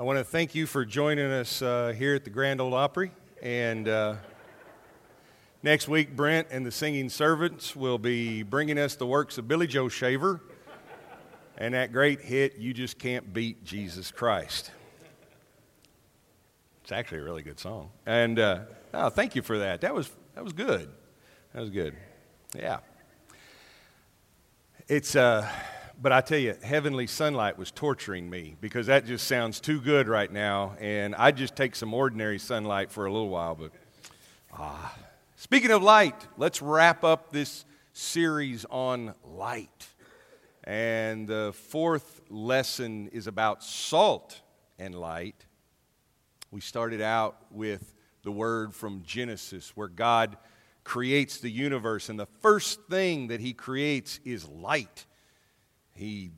I want to thank you for joining us uh, here at the Grand Ole Opry. And uh, next week, Brent and the Singing Servants will be bringing us the works of Billy Joe Shaver and that great hit, You Just Can't Beat Jesus Christ. It's actually a really good song. And uh, oh, thank you for that. That was, that was good. That was good. Yeah. It's. Uh, but I tell you, heavenly sunlight was torturing me because that just sounds too good right now. And I just take some ordinary sunlight for a little while. But ah, speaking of light, let's wrap up this series on light. And the fourth lesson is about salt and light. We started out with the word from Genesis, where God creates the universe, and the first thing that He creates is light. He,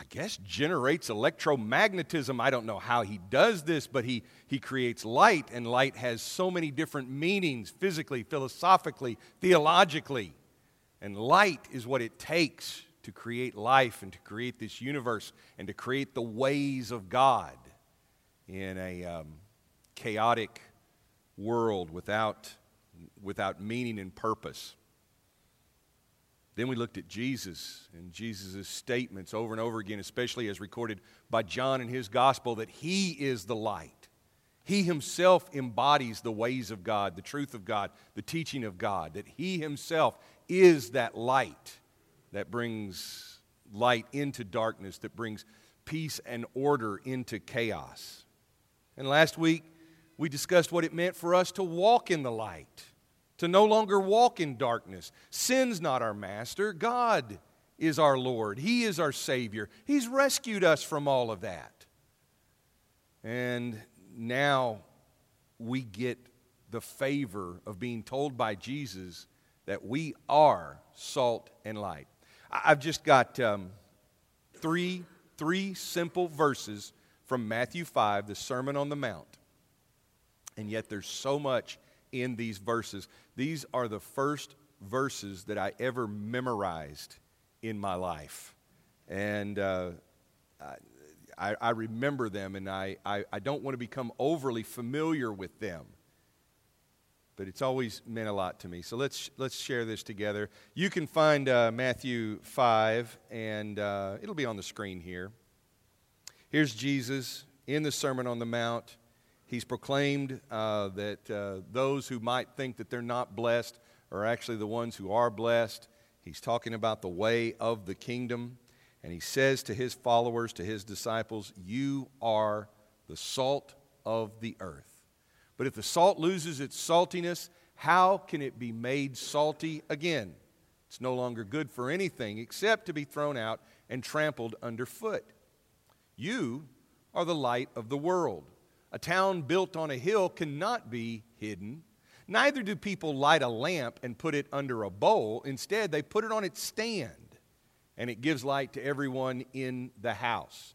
I guess, generates electromagnetism. I don't know how he does this, but he, he creates light, and light has so many different meanings physically, philosophically, theologically. And light is what it takes to create life and to create this universe and to create the ways of God in a um, chaotic world without, without meaning and purpose. Then we looked at Jesus and Jesus' statements over and over again, especially as recorded by John in his gospel, that he is the light. He himself embodies the ways of God, the truth of God, the teaching of God, that he himself is that light that brings light into darkness, that brings peace and order into chaos. And last week, we discussed what it meant for us to walk in the light to no longer walk in darkness. Sin's not our master, God is our Lord, He is our Savior. He's rescued us from all of that. And now we get the favor of being told by Jesus that we are salt and light. I've just got um, three, three simple verses from Matthew 5, the Sermon on the Mount. And yet there's so much in these verses. These are the first verses that I ever memorized in my life. And uh, I, I, remember them, and I, I, I don't want to become overly familiar with them. But it's always meant a lot to me. So let's, let's share this together. You can find uh, Matthew 5, and uh, it'll be on the screen here. Here's Jesus in the Sermon on the Mount. He's proclaimed uh, that uh, those who might think that they're not blessed are actually the ones who are blessed. He's talking about the way of the kingdom. And he says to his followers, to his disciples, You are the salt of the earth. But if the salt loses its saltiness, how can it be made salty again? It's no longer good for anything except to be thrown out and trampled underfoot. You are the light of the world. A town built on a hill cannot be hidden. Neither do people light a lamp and put it under a bowl. Instead, they put it on its stand, and it gives light to everyone in the house.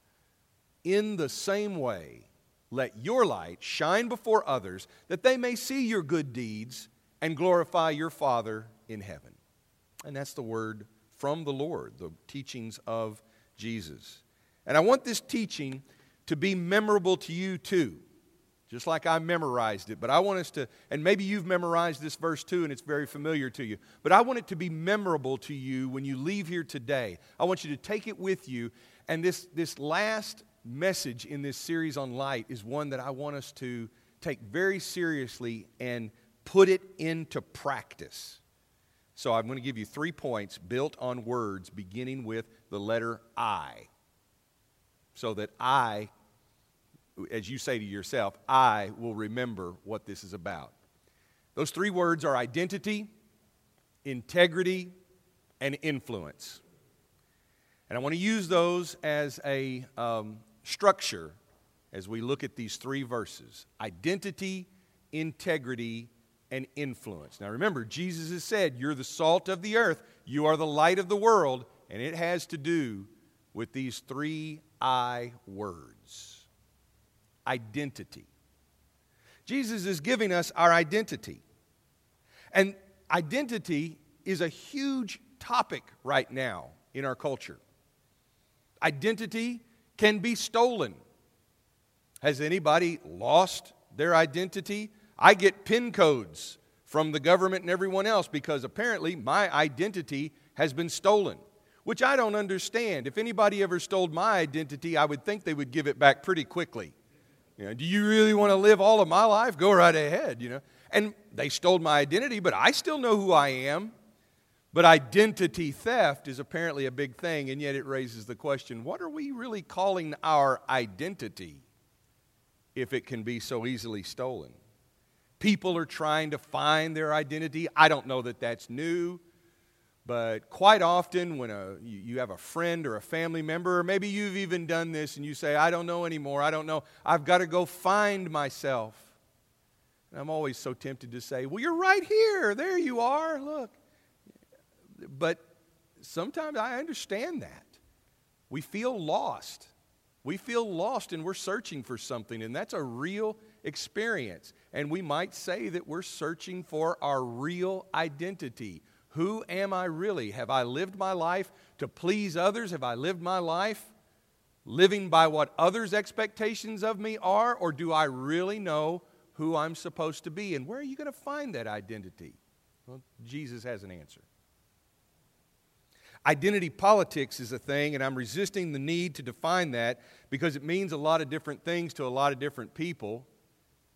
In the same way, let your light shine before others, that they may see your good deeds and glorify your Father in heaven. And that's the word from the Lord, the teachings of Jesus. And I want this teaching to be memorable to you too just like I memorized it. But I want us to, and maybe you've memorized this verse too, and it's very familiar to you. But I want it to be memorable to you when you leave here today. I want you to take it with you. And this, this last message in this series on light is one that I want us to take very seriously and put it into practice. So I'm going to give you three points built on words beginning with the letter I, so that I as you say to yourself, I will remember what this is about. Those three words are identity, integrity, and influence. And I want to use those as a um, structure as we look at these three verses identity, integrity, and influence. Now remember, Jesus has said, You're the salt of the earth, you are the light of the world, and it has to do with these three I words identity. Jesus is giving us our identity. And identity is a huge topic right now in our culture. Identity can be stolen. Has anybody lost their identity? I get PIN codes from the government and everyone else because apparently my identity has been stolen, which I don't understand. If anybody ever stole my identity, I would think they would give it back pretty quickly. You know, do you really want to live all of my life? Go right ahead, you know. And they stole my identity, but I still know who I am. But identity theft is apparently a big thing, and yet it raises the question what are we really calling our identity if it can be so easily stolen? People are trying to find their identity. I don't know that that's new, but quite often when a, you have a friend or a family member, or maybe you've even done this and you say, I don't know anymore, I don't know, I've got to go find myself. And I'm always so tempted to say, Well, you're right here. There you are. Look. But sometimes I understand that. We feel lost. We feel lost and we're searching for something, and that's a real experience. And we might say that we're searching for our real identity. Who am I really? Have I lived my life to please others? Have I lived my life living by what others' expectations of me are? Or do I really know who I'm supposed to be? And where are you going to find that identity? Well, Jesus has an answer. Identity politics is a thing, and I'm resisting the need to define that because it means a lot of different things to a lot of different people,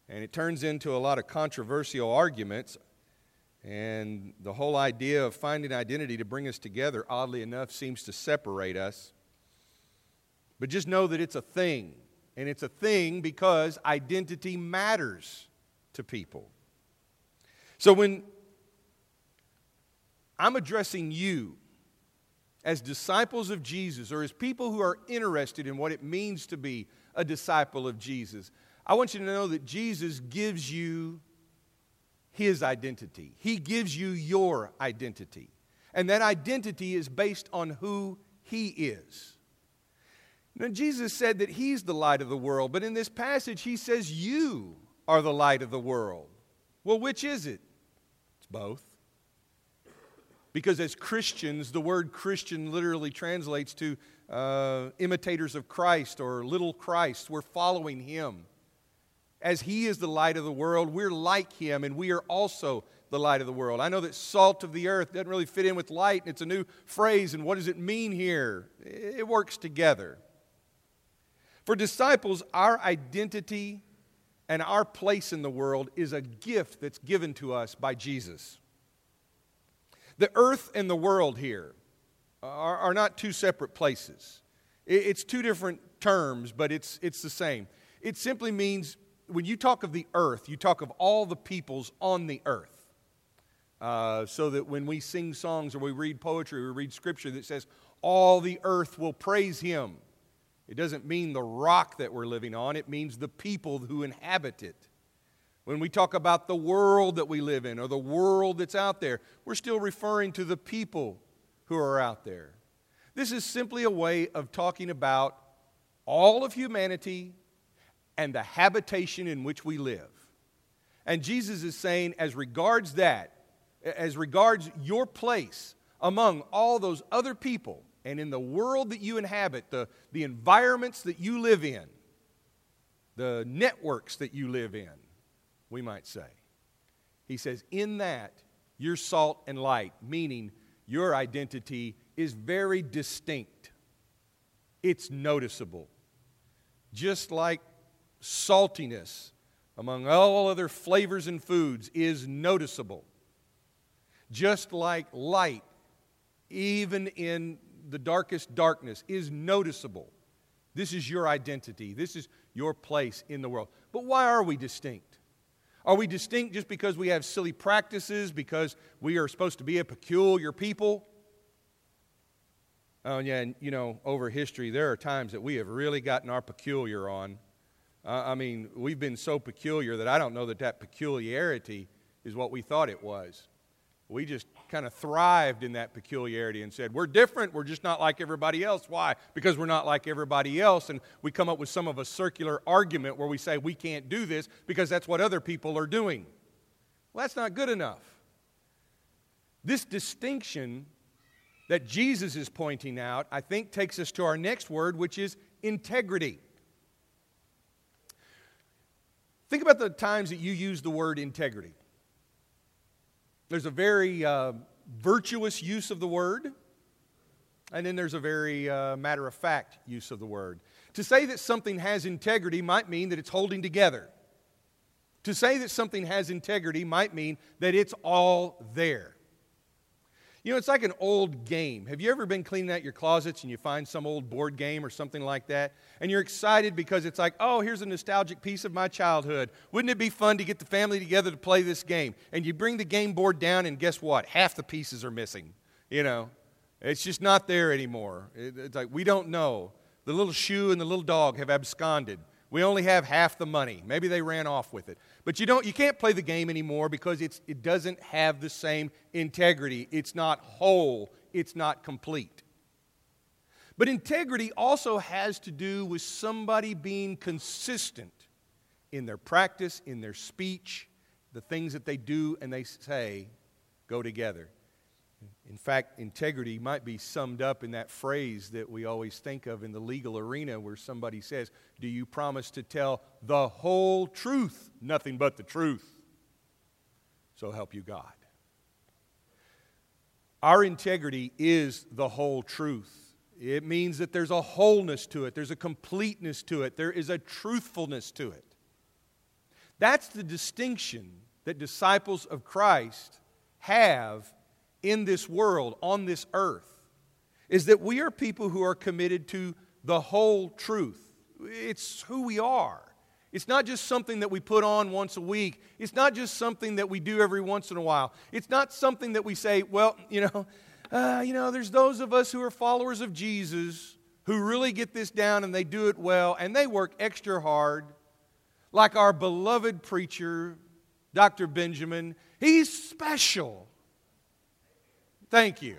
and it turns into a lot of controversial arguments. And the whole idea of finding identity to bring us together, oddly enough, seems to separate us. But just know that it's a thing, and it's a thing because identity matters to people. So when I'm addressing you, as disciples of Jesus or as people who are interested in what it means to be a disciple of Jesus, I want you to know that Jesus gives you his identity. He gives you your identity. And that identity is based on who he is. Now, Jesus said that he's the light of the world, but in this passage, he says you are the light of the world. Well, which is it? It's both. Because as Christians, the word Christian literally translates to uh, imitators of Christ or little Christ. We're following him. As he is the light of the world, we're like him, and we are also the light of the world. I know that salt of the earth doesn't really fit in with light, and it's a new phrase, and what does it mean here? It works together. For disciples, our identity and our place in the world is a gift that's given to us by Jesus. The earth and the world here are, are not two separate places. It's two different terms, but it's, it's the same. It simply means when you talk of the earth, you talk of all the peoples on the earth. Uh, so that when we sing songs or we read poetry or we read scripture that says, all the earth will praise him, it doesn't mean the rock that we're living on, it means the people who inhabit it. When we talk about the world that we live in or the world that's out there, we're still referring to the people who are out there. This is simply a way of talking about all of humanity and the habitation in which we live. And Jesus is saying, as regards that, as regards your place among all those other people and in the world that you inhabit, the, the environments that you live in, the networks that you live in, we might say. He says, In that, you're salt and light, meaning your identity is very distinct, it's noticeable. Just like saltiness among all other flavors and foods is noticeable. Just like light, even in the darkest darkness, is noticeable. This is your identity. This is your place in the world. But why are we distinct? Are we distinct just because we have silly practices, because we are supposed to be a peculiar people? Oh, yeah, and you know, over history, there are times that we have really gotten our peculiar on. Uh, I mean, we've been so peculiar that I don't know that that peculiarity is what we thought it was. We just kind of thrived in that peculiarity and said, We're different. We're just not like everybody else. Why? Because we're not like everybody else. And we come up with some of a circular argument where we say, We can't do this because that's what other people are doing. Well, that's not good enough. This distinction that Jesus is pointing out, I think, takes us to our next word, which is integrity. Think about the times that you use the word integrity. There's a very uh, virtuous use of the word, and then there's a very uh, matter of fact use of the word. To say that something has integrity might mean that it's holding together. To say that something has integrity might mean that it's all there. You know, it's like an old game. Have you ever been cleaning out your closets and you find some old board game or something like that? And you're excited because it's like, oh, here's a nostalgic piece of my childhood. Wouldn't it be fun to get the family together to play this game? And you bring the game board down, and guess what? Half the pieces are missing. You know, it's just not there anymore. It's like, we don't know. The little shoe and the little dog have absconded. We only have half the money. Maybe they ran off with it. But you, don't, you can't play the game anymore because it's, it doesn't have the same integrity. It's not whole, it's not complete. But integrity also has to do with somebody being consistent in their practice, in their speech. The things that they do and they say go together. In fact, integrity might be summed up in that phrase that we always think of in the legal arena where somebody says, Do you promise to tell the whole truth, nothing but the truth? So help you God. Our integrity is the whole truth. It means that there's a wholeness to it, there's a completeness to it, there is a truthfulness to it. That's the distinction that disciples of Christ have in this world, on this earth, is that we are people who are committed to the whole truth. It's who we are. It's not just something that we put on once a week. It's not just something that we do every once in a while. It's not something that we say, well, you know, uh, you know, there's those of us who are followers of Jesus who really get this down and they do it well and they work extra hard. Like our beloved preacher, Dr. Benjamin, he's special. Thank you.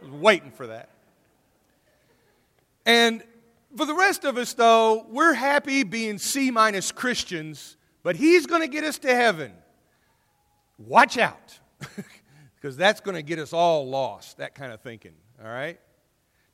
I was waiting for that. And for the rest of us, though, we're happy being C minus Christians, but He's going to get us to heaven. Watch out, because that's going to get us all lost, that kind of thinking, all right?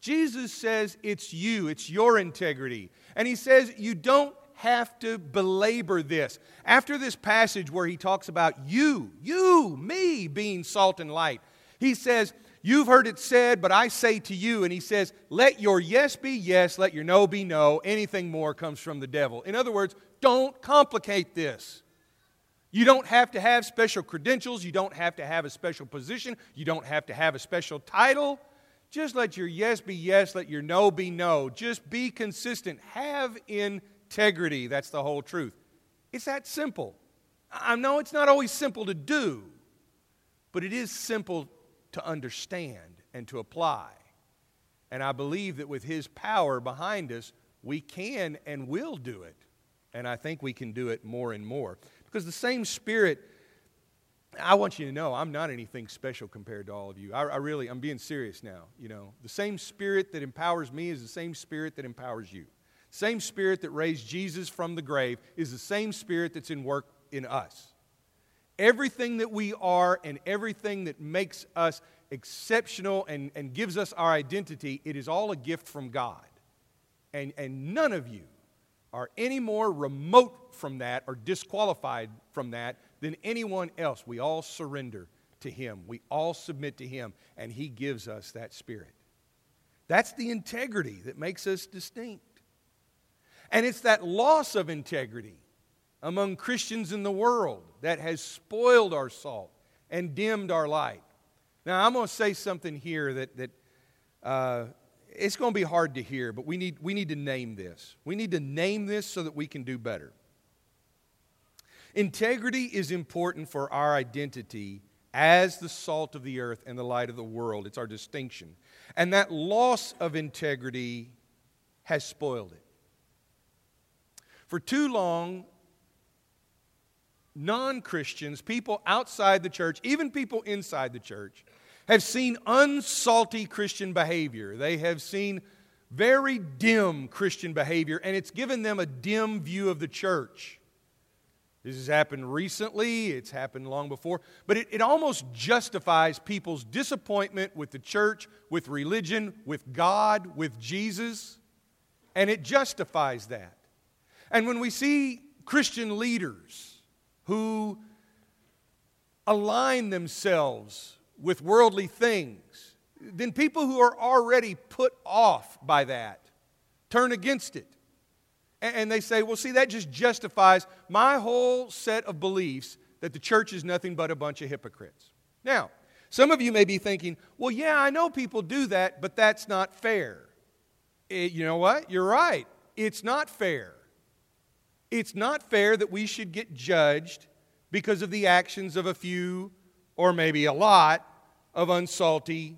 Jesus says it's you, it's your integrity. And He says you don't have to belabor this. After this passage where He talks about you, you, me being salt and light, he says, You've heard it said, but I say to you, and he says, Let your yes be yes, let your no be no. Anything more comes from the devil. In other words, don't complicate this. You don't have to have special credentials. You don't have to have a special position. You don't have to have a special title. Just let your yes be yes, let your no be no. Just be consistent. Have integrity. That's the whole truth. It's that simple. I know it's not always simple to do, but it is simple to understand and to apply. And I believe that with His power behind us, we can and will do it. And I think we can do it more and more. Because the same Spirit, I want you to know, I'm not anything special compared to all of you. I, I really, I'm being serious now. You know, the same Spirit that empowers me is the same Spirit that empowers you. Same Spirit that raised Jesus from the grave is the same Spirit that's in work in us. Everything that we are and everything that makes us exceptional and, and gives us our identity, it is all a gift from God. And, and none of you are any more remote from that or disqualified from that than anyone else. We all surrender to Him, we all submit to Him, and He gives us that spirit. That's the integrity that makes us distinct. And it's that loss of integrity among Christians in the world that has spoiled our salt and dimmed our light. Now, I'm going to say something here that, that uh, it's going to be hard to hear, but we need, we need to name this. We need to name this so that we can do better. Integrity is important for our identity as the salt of the earth and the light of the world. It's our distinction. And that loss of integrity has spoiled it. For too long, non Christians, people outside the church, even people inside the church, have seen unsalty Christian behavior. They have seen very dim Christian behavior, and it's given them a dim view of the church. This has happened recently, it's happened long before, but it, it almost justifies people's disappointment with the church, with religion, with God, with Jesus, and it justifies that. And when we see Christian leaders who align themselves with worldly things, then people who are already put off by that turn against it. And they say, well, see, that just justifies my whole set of beliefs that the church is nothing but a bunch of hypocrites. Now, some of you may be thinking, well, yeah, I know people do that, but that's not fair. It, you know what? You're right. It's not fair. It's not fair that we should get judged because of the actions of a few or maybe a lot of unsalty,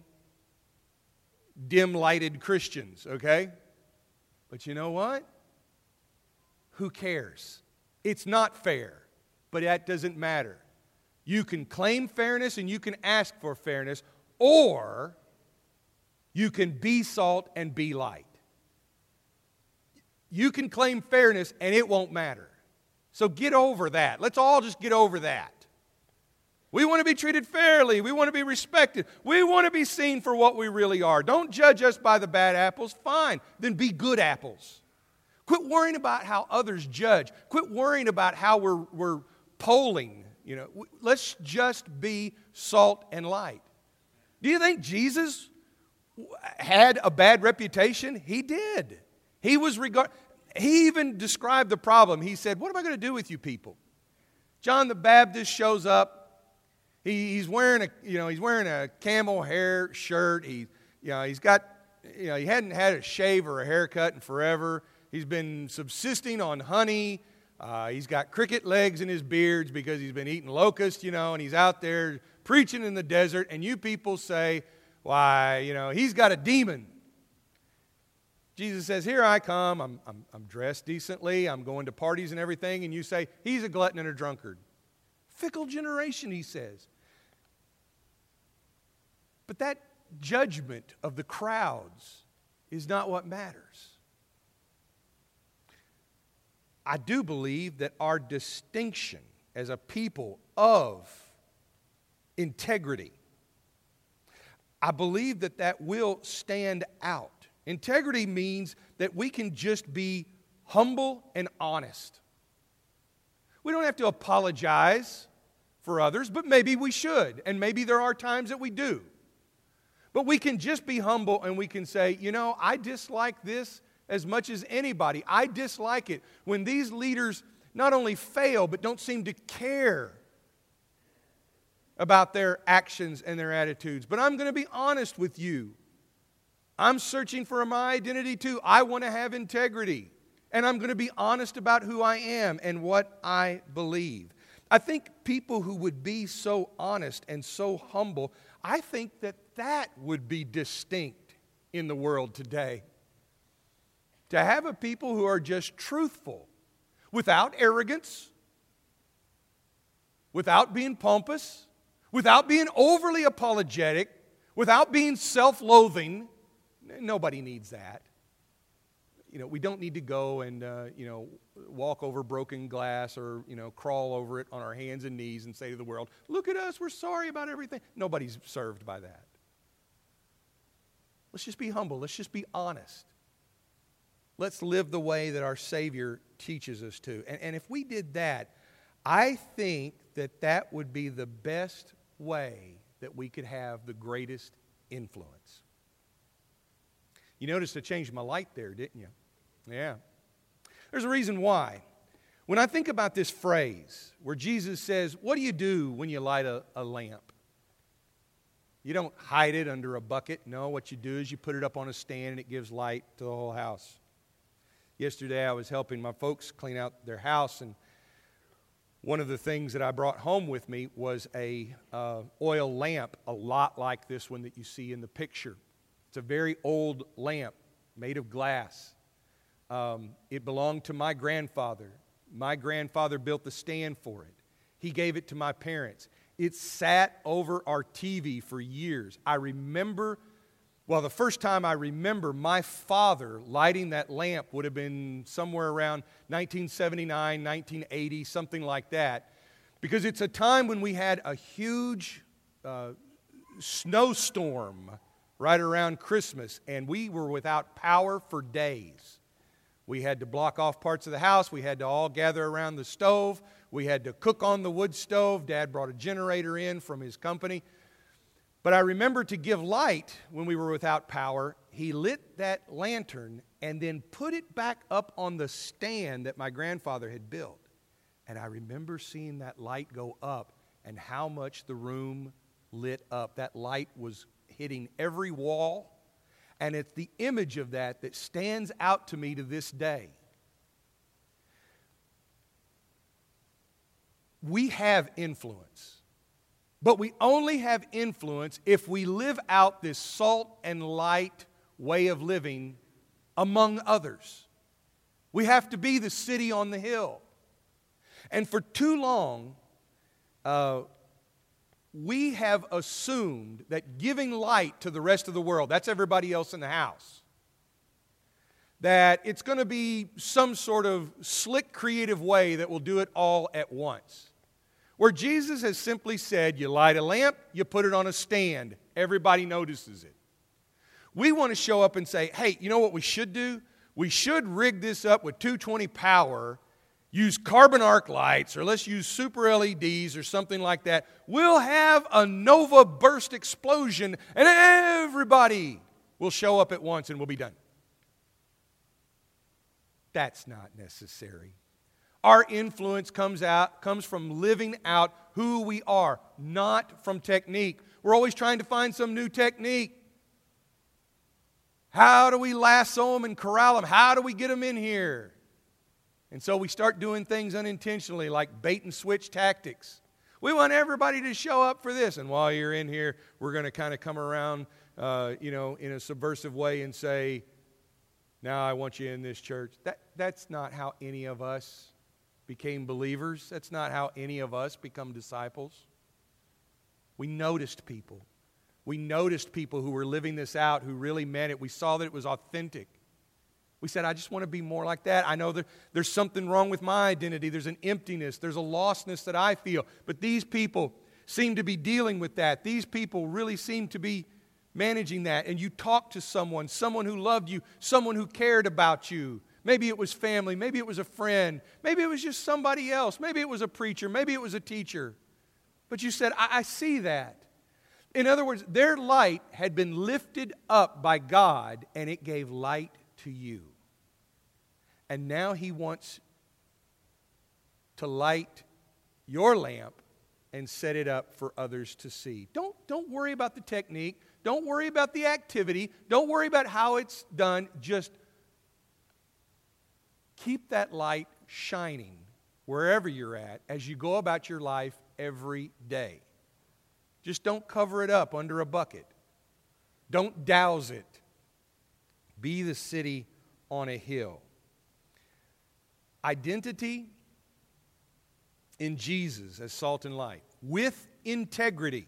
dim lighted Christians, okay? But you know what? Who cares? It's not fair, but that doesn't matter. You can claim fairness and you can ask for fairness, or you can be salt and be light. You can claim fairness and it won't matter. So get over that. Let's all just get over that. We want to be treated fairly. We want to be respected. We want to be seen for what we really are. Don't judge us by the bad apples. Fine. Then be good apples. Quit worrying about how others judge. Quit worrying about how we're, we're polling. You know, let's just be salt and light. Do you think Jesus had a bad reputation? He did. He was regard. He even described the problem. He said, "What am I going to do with you people?" John the Baptist shows up he, he's wearing a, you know, he's wearing a camel hair shirt. He, you know, he's got, you know, he hadn't had a shave or a haircut in forever. He's been subsisting on honey. Uh, he's got cricket legs in his beards because he's been eating locusts, you know, and he's out there preaching in the desert. And you people say, why, you know, he's got a demon. Jesus says, Here I come. I'm, I'm, I'm dressed decently. I'm going to parties and everything. And you say, He's a glutton and a drunkard. Fickle generation, he says. But that judgment of the crowds is not what matters. I do believe that our distinction as a people of integrity, I believe that that will stand out. Integrity means that we can just be humble and honest. We don't have to apologize for others, but maybe we should. And maybe there are times that we do. But we can just be humble and we can say, you know, I dislike this as much as anybody. I dislike it when these leaders not only fail, but don't seem to care about their actions and their attitudes. But I'm going to be honest with you. I'm searching for my identity too. I want to have integrity. And I'm going to be honest about who I am and what I believe. I think people who would be so honest and so humble, I think that that would be distinct in the world today. To have a people who are just truthful, without arrogance, without being pompous, without being overly apologetic, without being self loathing. Nobody needs that you know, we don't need to go and, uh, you know, walk over broken glass or, you know, crawl over it on our hands and knees and say to the world, look at us, we're sorry about everything. Nobody's served by that. Let's just be humble. Let's just be honest. Let's live the way that our Savior teaches us to. And, and if we did that, I think that that would be the best way that we could have the greatest influence. You noticed I changed my light there, didn't you? Yeah. There's a reason why. When I think about this phrase where Jesus says, What do you do when you light a, a lamp? You don't hide it under a bucket. No, what you do is you put it up on a stand and it gives light to the whole house. Yesterday I was helping my folks clean out their house, and one of the things that I brought home with me was a uh, oil lamp, a lot like this one that you see in the picture. A very old lamp made of glass. Um, it belonged to my grandfather. My grandfather built the stand for it. He gave it to my parents. It sat over our TV for years. I remember, well, the first time I remember my father lighting that lamp would have been somewhere around 1979, 1980, something like that, because it's a time when we had a huge uh, snowstorm right around Christmas, and we were without power for days. We had to block off parts of the house. We had to all gather around the stove. We had to cook on the wood stove. Dad brought a generator in from his company. But I remember to give light when we were without power, he lit that lantern and then put it back up on the stand that my grandfather had built. And I remember seeing that light go up and how much the room lit up. That light was hitting every wall and it's the image of that that stands out to me to this day. We have influence, but we only have influence if we live out this salt and light way of living among others. We have to be the city on the hill. And for too long, uh, we have assumed that giving light to the rest of the world, that's everybody else in the house, that it's going to be some sort of slick, creative way that will do it all at once. Where Jesus has simply said, you light a lamp, you put it on a stand, everybody notices it. We want to show up and say, hey, you know what we should do? We should rig this up with 220 power use carbon arc lights or let's use super LEDs or something like that, we'll have a nova burst explosion and everybody will show up at once and we'll be done. That's not necessary. Our influence comes out comes from living out who we are, not from technique. We're always trying to find some new technique. How do we lasso them and corral them? How do we get them in here? And so we start doing things unintentionally, like bait and switch tactics. We want everybody to show up for this. And while you're in here, we're going to kind of come around, uh, you know, in a subversive way and say, now I want you in this church. That, that's not how any of us became believers. That's not how any of us become disciples. We noticed people. We noticed people who were living this out, who really meant it. We saw that it was authentic. We said, I just want to be more like that. I know that there's something wrong with my identity. There's an emptiness. There's a lostness that I feel. But these people seem to be dealing with that. These people really seem to be managing that. And you talk to someone, someone who loved you, someone who cared about you. Maybe it was family. Maybe it was a friend. Maybe it was just somebody else. Maybe it was a preacher. Maybe it was a teacher. But you said, I, I see that. In other words, their light had been lifted up by God and it gave light to you. And now he wants to light your lamp and set it up for others to see. Don't, don't worry about the technique. Don't worry about the activity. Don't worry about how it's done. Just keep that light shining wherever you're at as you go about your life every day. Just don't cover it up under a bucket. Don't douse it. Be the city on a hill. Identity in Jesus as salt and light with integrity.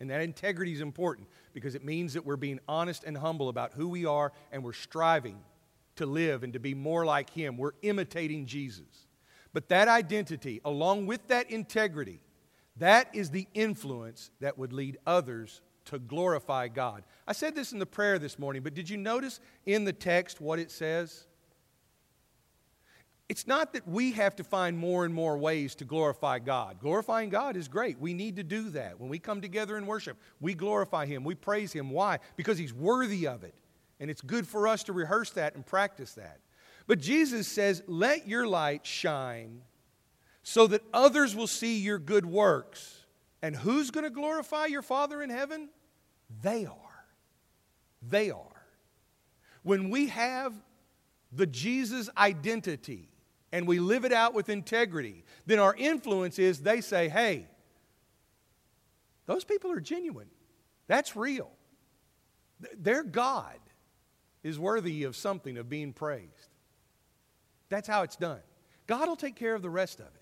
And that integrity is important because it means that we're being honest and humble about who we are and we're striving to live and to be more like Him. We're imitating Jesus. But that identity, along with that integrity, that is the influence that would lead others to glorify God. I said this in the prayer this morning, but did you notice in the text what it says? It's not that we have to find more and more ways to glorify God. Glorifying God is great. We need to do that. When we come together in worship, we glorify Him, we praise Him. Why? Because He's worthy of it. And it's good for us to rehearse that and practice that. But Jesus says, Let your light shine so that others will see your good works. And who's going to glorify your Father in heaven? They are. They are. When we have the Jesus identity and we live it out with integrity, then our influence is they say, hey, those people are genuine. That's real. Their God is worthy of something, of being praised. That's how it's done. God will take care of the rest of it.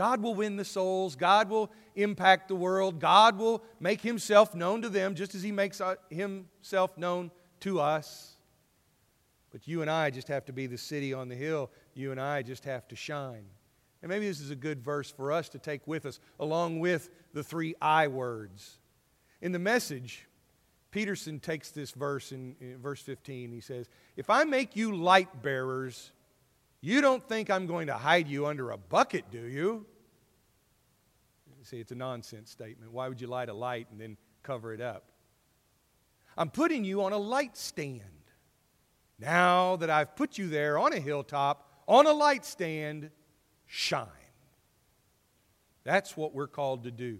God will win the souls. God will impact the world. God will make himself known to them just as he makes uh, himself known to us. But you and I just have to be the city on the hill. You and I just have to shine. And maybe this is a good verse for us to take with us, along with the three I words. In the message, Peterson takes this verse in, in, verse 15. He says, If I make you light bearers, you don't think I'm going to hide you under a bucket, do you? See, it's a nonsense statement. Why would you light a light and then cover it up? I'm putting you on a light stand. Now that I've put you there on a hilltop, on a light stand, shine. That's what we're called to do.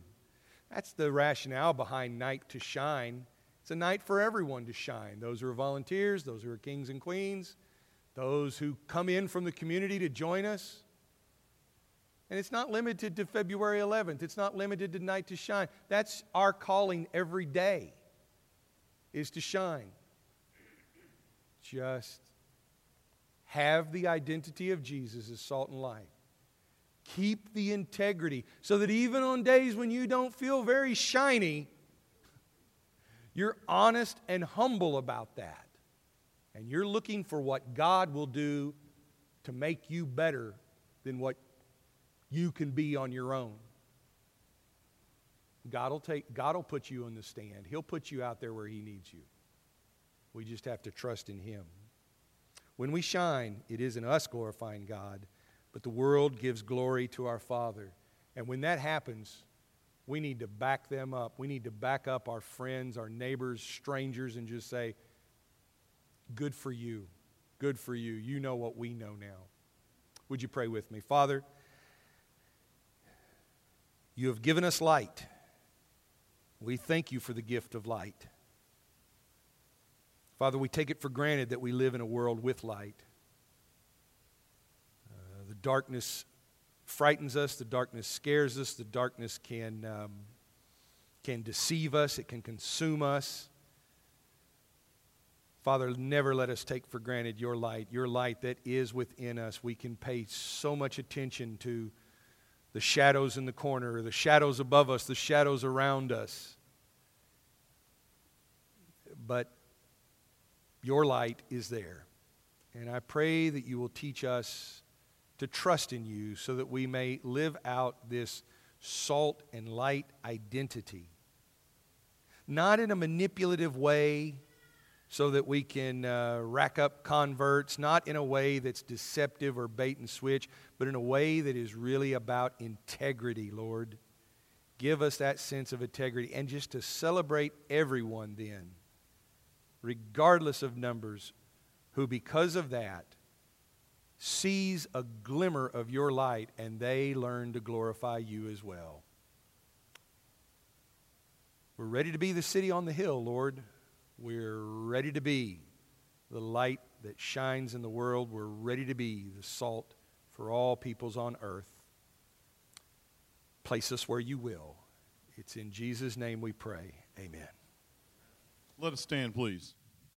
That's the rationale behind Night to Shine. It's a night for everyone to shine. Those who are volunteers, those who are kings and queens, those who come in from the community to join us. And it's not limited to February 11th. It's not limited to Night to Shine. That's our calling every day is to shine. Just have the identity of Jesus as salt and light. Keep the integrity so that even on days when you don't feel very shiny, you're honest and humble about that. And you're looking for what God will do to make you better than what you can be on your own. God will, take, God will put you on the stand. He'll put you out there where He needs you. We just have to trust in Him. When we shine, it isn't us glorifying God, but the world gives glory to our Father. And when that happens, we need to back them up. We need to back up our friends, our neighbors, strangers, and just say, Good for you. Good for you. You know what we know now. Would you pray with me? Father, you have given us light. We thank you for the gift of light. Father, we take it for granted that we live in a world with light. Uh, the darkness frightens us, the darkness scares us, the darkness can, um, can deceive us, it can consume us. Father, never let us take for granted your light, your light that is within us. We can pay so much attention to the shadows in the corner, the shadows above us, the shadows around us. But your light is there. And I pray that you will teach us to trust in you so that we may live out this salt and light identity. Not in a manipulative way so that we can uh, rack up converts, not in a way that's deceptive or bait and switch, but in a way that is really about integrity, Lord. Give us that sense of integrity and just to celebrate everyone then, regardless of numbers, who because of that sees a glimmer of your light and they learn to glorify you as well. We're ready to be the city on the hill, Lord. We're ready to be the light that shines in the world. We're ready to be the salt for all peoples on earth. Place us where you will. It's in Jesus' name we pray. Amen. Let us stand, please.